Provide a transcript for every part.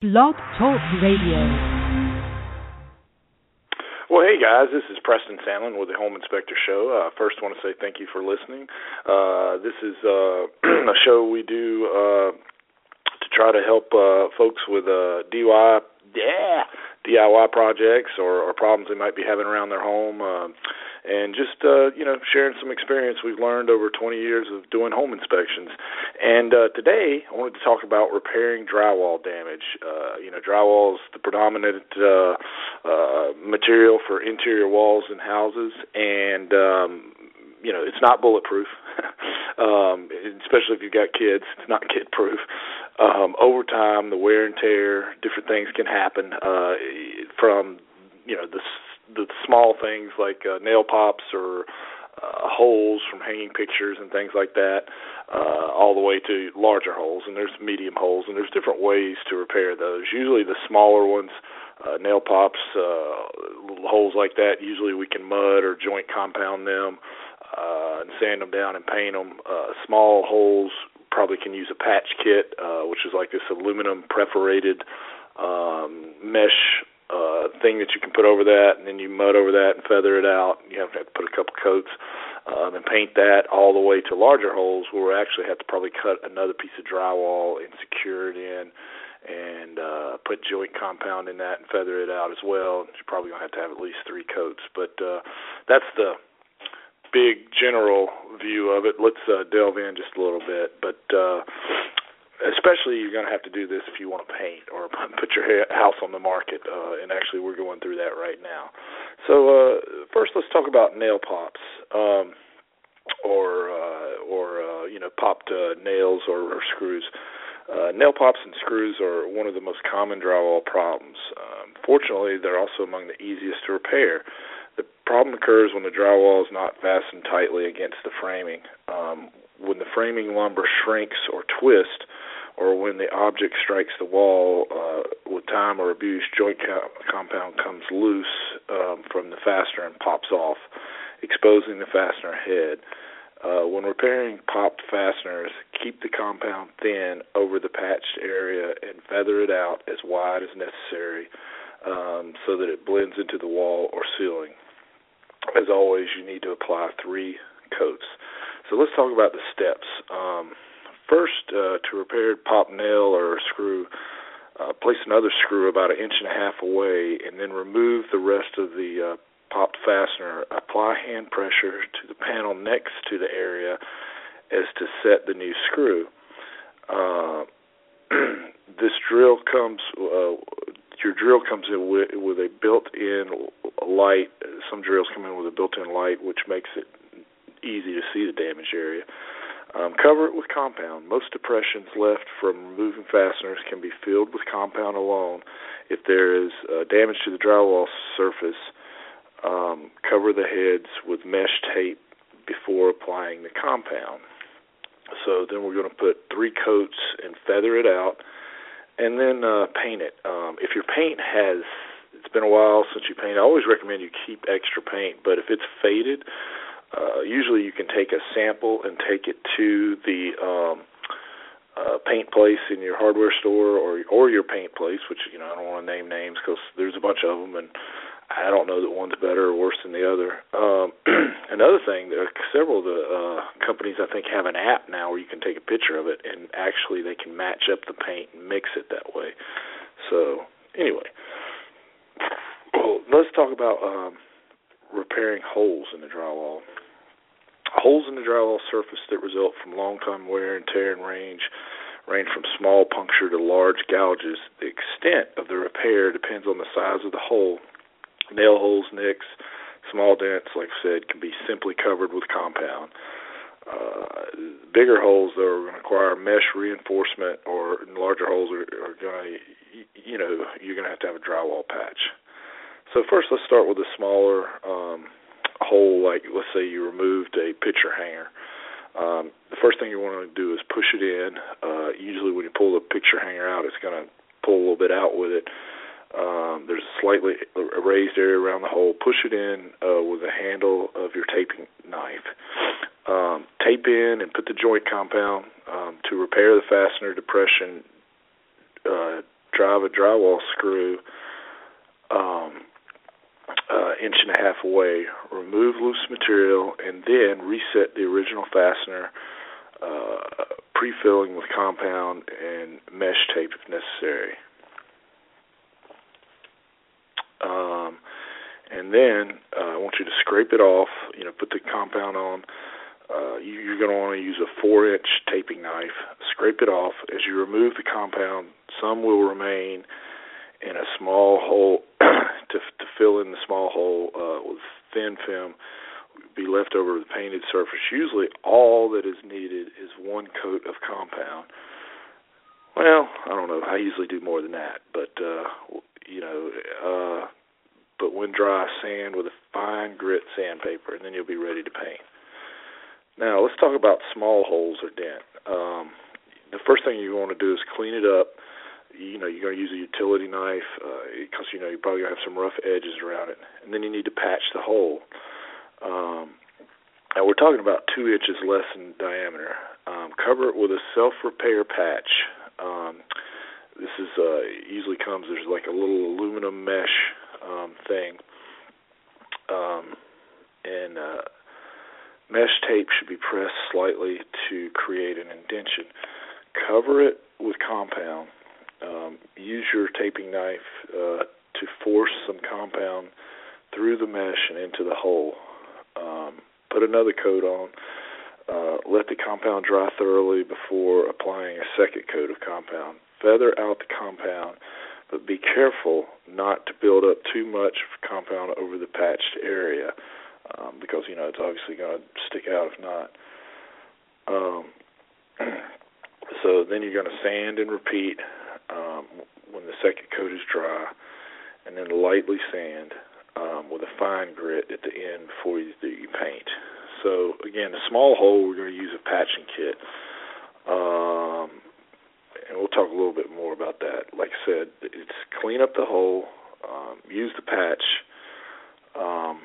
Blog Talk Radio. Well, hey guys, this is Preston Sandlin with the Home Inspector Show. Uh, first, want to say thank you for listening. Uh, this is uh, a show we do uh, to try to help uh, folks with uh, DIY, yeah, DIY projects or, or problems they might be having around their home. Uh, and just uh, you know sharing some experience we've learned over 20 years of doing home inspections. And uh, today I wanted to talk about repairing drywall damage. Uh, you know, drywall is the predominant uh, uh, material for interior walls in houses, and um, you know it's not bulletproof. um, especially if you've got kids, it's not kid proof. Um, over time, the wear and tear, different things can happen uh, from you know the the small things like uh, nail pops or uh, holes from hanging pictures and things like that, uh, all the way to larger holes. And there's medium holes, and there's different ways to repair those. Usually, the smaller ones, uh, nail pops, uh, holes like that. Usually, we can mud or joint compound them uh, and sand them down and paint them. Uh, small holes probably can use a patch kit, uh, which is like this aluminum perforated um, mesh uh, thing that you can put over that, and then you mud over that and feather it out. You have to, put a couple coats um, and paint that all the way to larger holes where we actually have to probably cut another piece of drywall and secure it in and uh, put joint compound in that and feather it out as well. You're probably to have to have at least three coats, but uh, that's the big general view of it. Let's uh, delve in just a little bit. But uh, especially you're going to have to do this if you want to paint or put your house on the market. Uh, and actually, we're going through that right now. So uh, first, let's talk about nail pops, um, or uh, or uh, you know popped uh, nails or, or screws. Uh, nail pops and screws are one of the most common drywall problems. Um, fortunately, they're also among the easiest to repair. Problem occurs when the drywall is not fastened tightly against the framing. Um, when the framing lumber shrinks or twists, or when the object strikes the wall uh, with time or abuse, joint co- compound comes loose um, from the fastener and pops off, exposing the fastener head. Uh, when repairing popped fasteners, keep the compound thin over the patched area and feather it out as wide as necessary um, so that it blends into the wall or ceiling. As always, you need to apply three coats. So let's talk about the steps. Um, First, uh, to repair pop nail or screw, uh, place another screw about an inch and a half away, and then remove the rest of the uh, popped fastener. Apply hand pressure to the panel next to the area as to set the new screw. Uh, this drill comes. Your drill comes in with, with a built-in light. Some drills come in with a built-in light, which makes it easy to see the damaged area. Um, cover it with compound. Most depressions left from removing fasteners can be filled with compound alone. If there is uh, damage to the drywall surface, um, cover the heads with mesh tape before applying the compound. So then we're going to put three coats and feather it out, and then uh, paint it. Um, if your paint has, it's been a while since you painted. I always recommend you keep extra paint, but if it's faded, uh, usually you can take a sample and take it to the um, uh, paint place in your hardware store or or your paint place, which you know I don't want to name names because there's a bunch of them and I don't know that one's better or worse than the other. Um, another thing, there are several of the uh, companies I think have an app now where you can take a picture of it and actually they can match up the paint and mix it that way. So anyway, well, let's talk about um, repairing holes in the drywall. Holes in the drywall surface that result from long-time wear and tear and range range from small puncture to large gouges. The extent of the repair depends on the size of the hole. Nail holes, nicks, small dents, like I said, can be simply covered with compound. Uh, bigger holes, though, are going to require mesh reinforcement, or larger holes are, are going to, you know, you're going to have to have a drywall patch. So first, let's start with the smaller um, hole. Like let's say you removed a picture hanger. Um, the first thing you want to do is push it in. Uh, usually, when you pull the picture hanger out, it's going to pull a little bit out with it. Um, there's a slightly raised area around the hole. Push it in uh, with the handle of your taping knife. Um, tape in and put the joint compound um, to repair the fastener depression. Uh, drive a drywall screw um, uh, inch and a half away, remove loose material, and then reset the original fastener, uh, pre-filling with compound and mesh tape if necessary. Um, and then uh, I want you to scrape it off. You know, put the compound on. Uh, you, you're going to want to use a four-inch taping knife. Scrape it off. As you remove the compound, some will remain in a small hole to to fill in the small hole uh, with thin film. Be left over the painted surface. Usually, all that is needed is one coat of compound. Well, I don't know. I usually do more than that, but uh, you know, uh, but when dry, sand with a fine grit sandpaper, and then you'll be ready to paint. Now, let's talk about small holes or dent. Um, the first thing you want to do is clean it up. You know, you're going to use a utility knife because uh, you know you're probably going to have some rough edges around it, and then you need to patch the hole. Um, and we're talking about two inches less in diameter. Um, cover it with a self-repair patch. Um, this is uh, usually comes there's like a little aluminum mesh um, thing, um, and uh, mesh tape should be pressed slightly to create an indention. Cover it with compound. Um, use your taping knife uh, to force some compound through the mesh and into the hole. Um, put another coat on. Uh, let the compound dry thoroughly before applying a second coat of compound. Feather out the compound but be careful not to build up too much compound over the patched area um, because you know it's obviously going to stick out if not. Um, so then you're going to sand and repeat um, when the second coat is dry, and then lightly sand um, with a fine grit at the end before you, do you paint. So again, a small hole we're going to use a patching kit. Um, and we'll talk a little bit more about that. Like I said, clean up the hole, um, use the patch, um,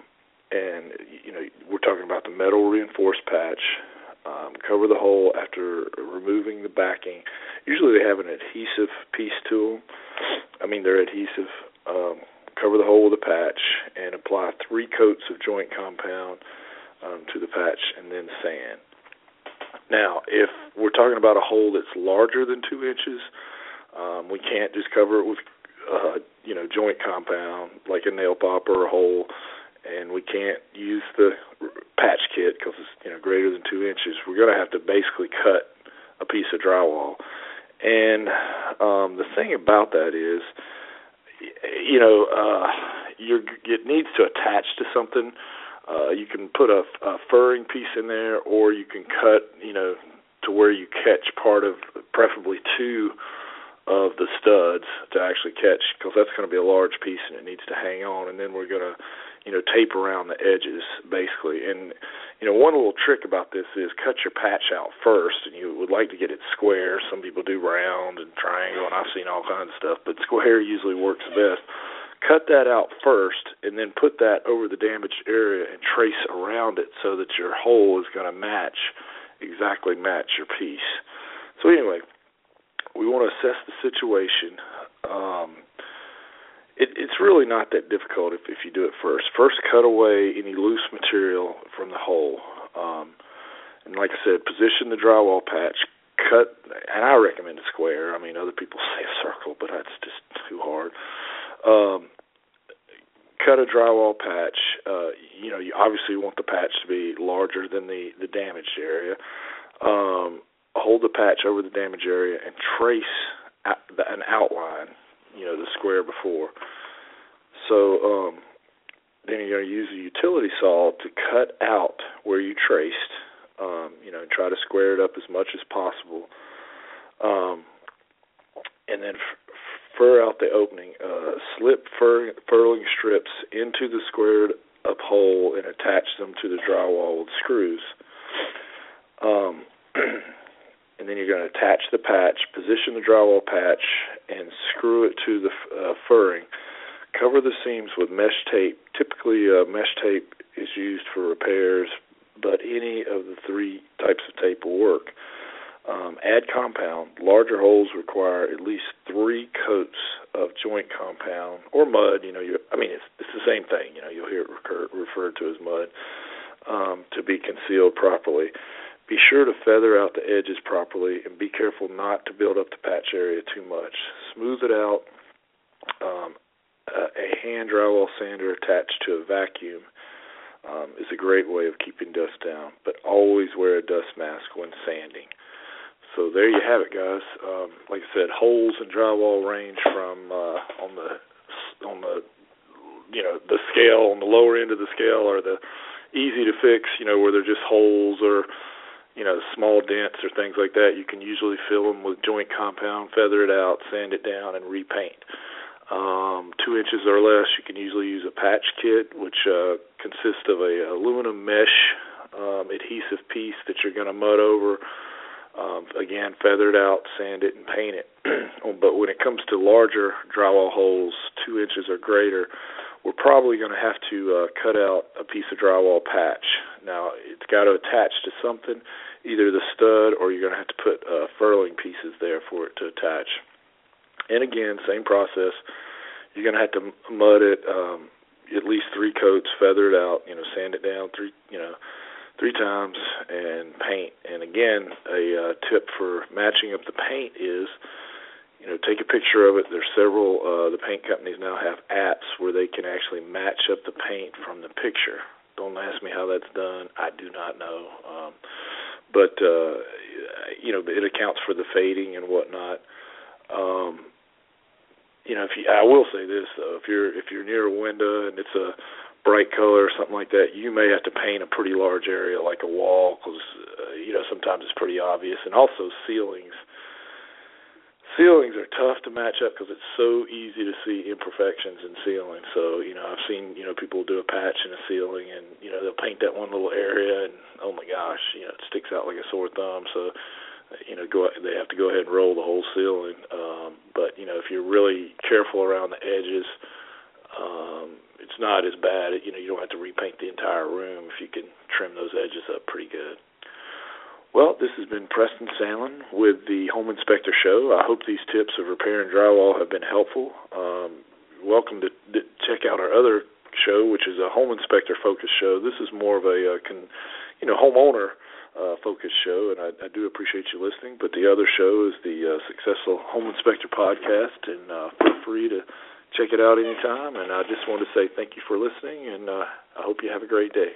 and you know we're talking about the metal reinforced patch. Um, cover the hole after removing the backing. Usually they have an adhesive piece to them. I mean they're adhesive. Um, cover the hole with a patch and apply three coats of joint compound um, to the patch and then sand. Now, if we're talking about a hole that's larger than two inches, um, we can't just cover it with, uh, you know, joint compound like a nail pop or a hole, and we can't use the patch kit because it's you know greater than two inches. We're going to have to basically cut a piece of drywall. And um, the thing about that is, you know, uh, you're, it needs to attach to something uh, you can put a, a furring piece in there, or you can cut, you know, to where you catch part of, preferably two of the studs to actually catch, because that's going to be a large piece and it needs to hang on. And then we're going to, you know, tape around the edges basically. And you know, one little trick about this is cut your patch out first, and you would like to get it square. Some people do round and triangle, and I've seen all kinds of stuff, but square usually works best cut that out first and then put that over the damaged area and trace around it so that your hole is going to match exactly match your piece. So anyway, we want to assess the situation. Um, it, it's really not that difficult if, if you do it first. First, cut away any loose material from the hole. Um, and like I said, position the drywall patch. Cut, and I recommend a square. I mean, other people say a circle, but that's just too hard. Um, cut a drywall patch. Uh, you know, you obviously want the patch to be larger than the the damaged area. Um, hold the patch over the damage area and trace an outline. You know, the square before. So um, then you're going to use a utility saw to cut out where you traced. Um, you know, and try to square it up as much as possible. Um, and then fur out the opening. Uh, slip fur, furling strips into the squared up hole and attach them to the drywall with screws. Um, and then you're going to attach the patch, position the drywall patch, and screw it to the uh, furring. Cover the seams with mesh tape. Typically, uh, mesh tape is used for repairs, but any of the three types of tape will work. Um, add compound. Larger holes require at least three coats of joint compound or mud. You know, you, I mean, it's it's the same thing. You know, you'll hear it recur, referred to as mud um, to be concealed properly. Be sure to feather out the edges properly and be careful not to build up the patch area too much. Smooth it out. Um, a, hand drywall sander attached to a vacuum um, is a great way of keeping dust down, but always wear a dust mask when sanding. So there you have it, guys. Um, like I said, holes in drywall range from uh, on the on the you know the scale on the lower end of the scale are the easy to fix, you know, where they're just holes or you know small dents or things like that. You can usually fill them with joint compound, feather it out, sand it down, and repaint. Um, two inches or less, you can usually use a patch kit, which uh, consists of a aluminum mesh um, adhesive piece that you're going to mud over. Um, again, feather it out, sand it, and paint it. but when it comes to larger drywall holes, two inches or greater, we're probably going to have to uh, cut out a piece of drywall patch. Now, it's got to attach to something, either the stud or you're going to have to put uh, furling pieces there for it to attach. And again, same process. You're going to have to mud it um, at least three coats, feather it out, you know, sand it down three, you know, three times, and paint. And again, a uh, tip for matching up the paint is you know, take a picture of it. There's several. Uh, the paint companies now have apps where they can actually match up the paint from the picture. Don't ask me how that's done. I do not know. Um, but uh, you know, it accounts for the fading and whatnot. Um, you know, if you, I will say this though, if you're if you're near a window and it's a bright color or something like that, you may have to paint a pretty large area like a wall because uh, you know sometimes it's pretty obvious. And also ceilings ceilings are tough to match up because it's so easy to see imperfections in ceilings. So you know, I've seen you know people do a patch in a ceiling, and you know they'll paint that one little area, and oh my gosh, you know it sticks out like a sore thumb. So you know go they have to go ahead and roll the whole ceiling. Um, but you know if you're really careful around the edges. Um, it's not as bad. You know, you don't have to repaint the entire room if you can trim those edges up pretty good. Well, this has been Preston Sandlin with the Home Inspector Show. I hope these tips of repairing drywall have been helpful. Um, welcome to, to check out our other show, which is a home inspector focused show. This is more of a, uh, con, you know, homeowner uh, focused show, and I, I do appreciate you listening. But the other show is the uh, Successful Home Inspector podcast, and uh, feel free to check it out anytime. And I just want to say thank you for listening, and uh, I hope you have a great day.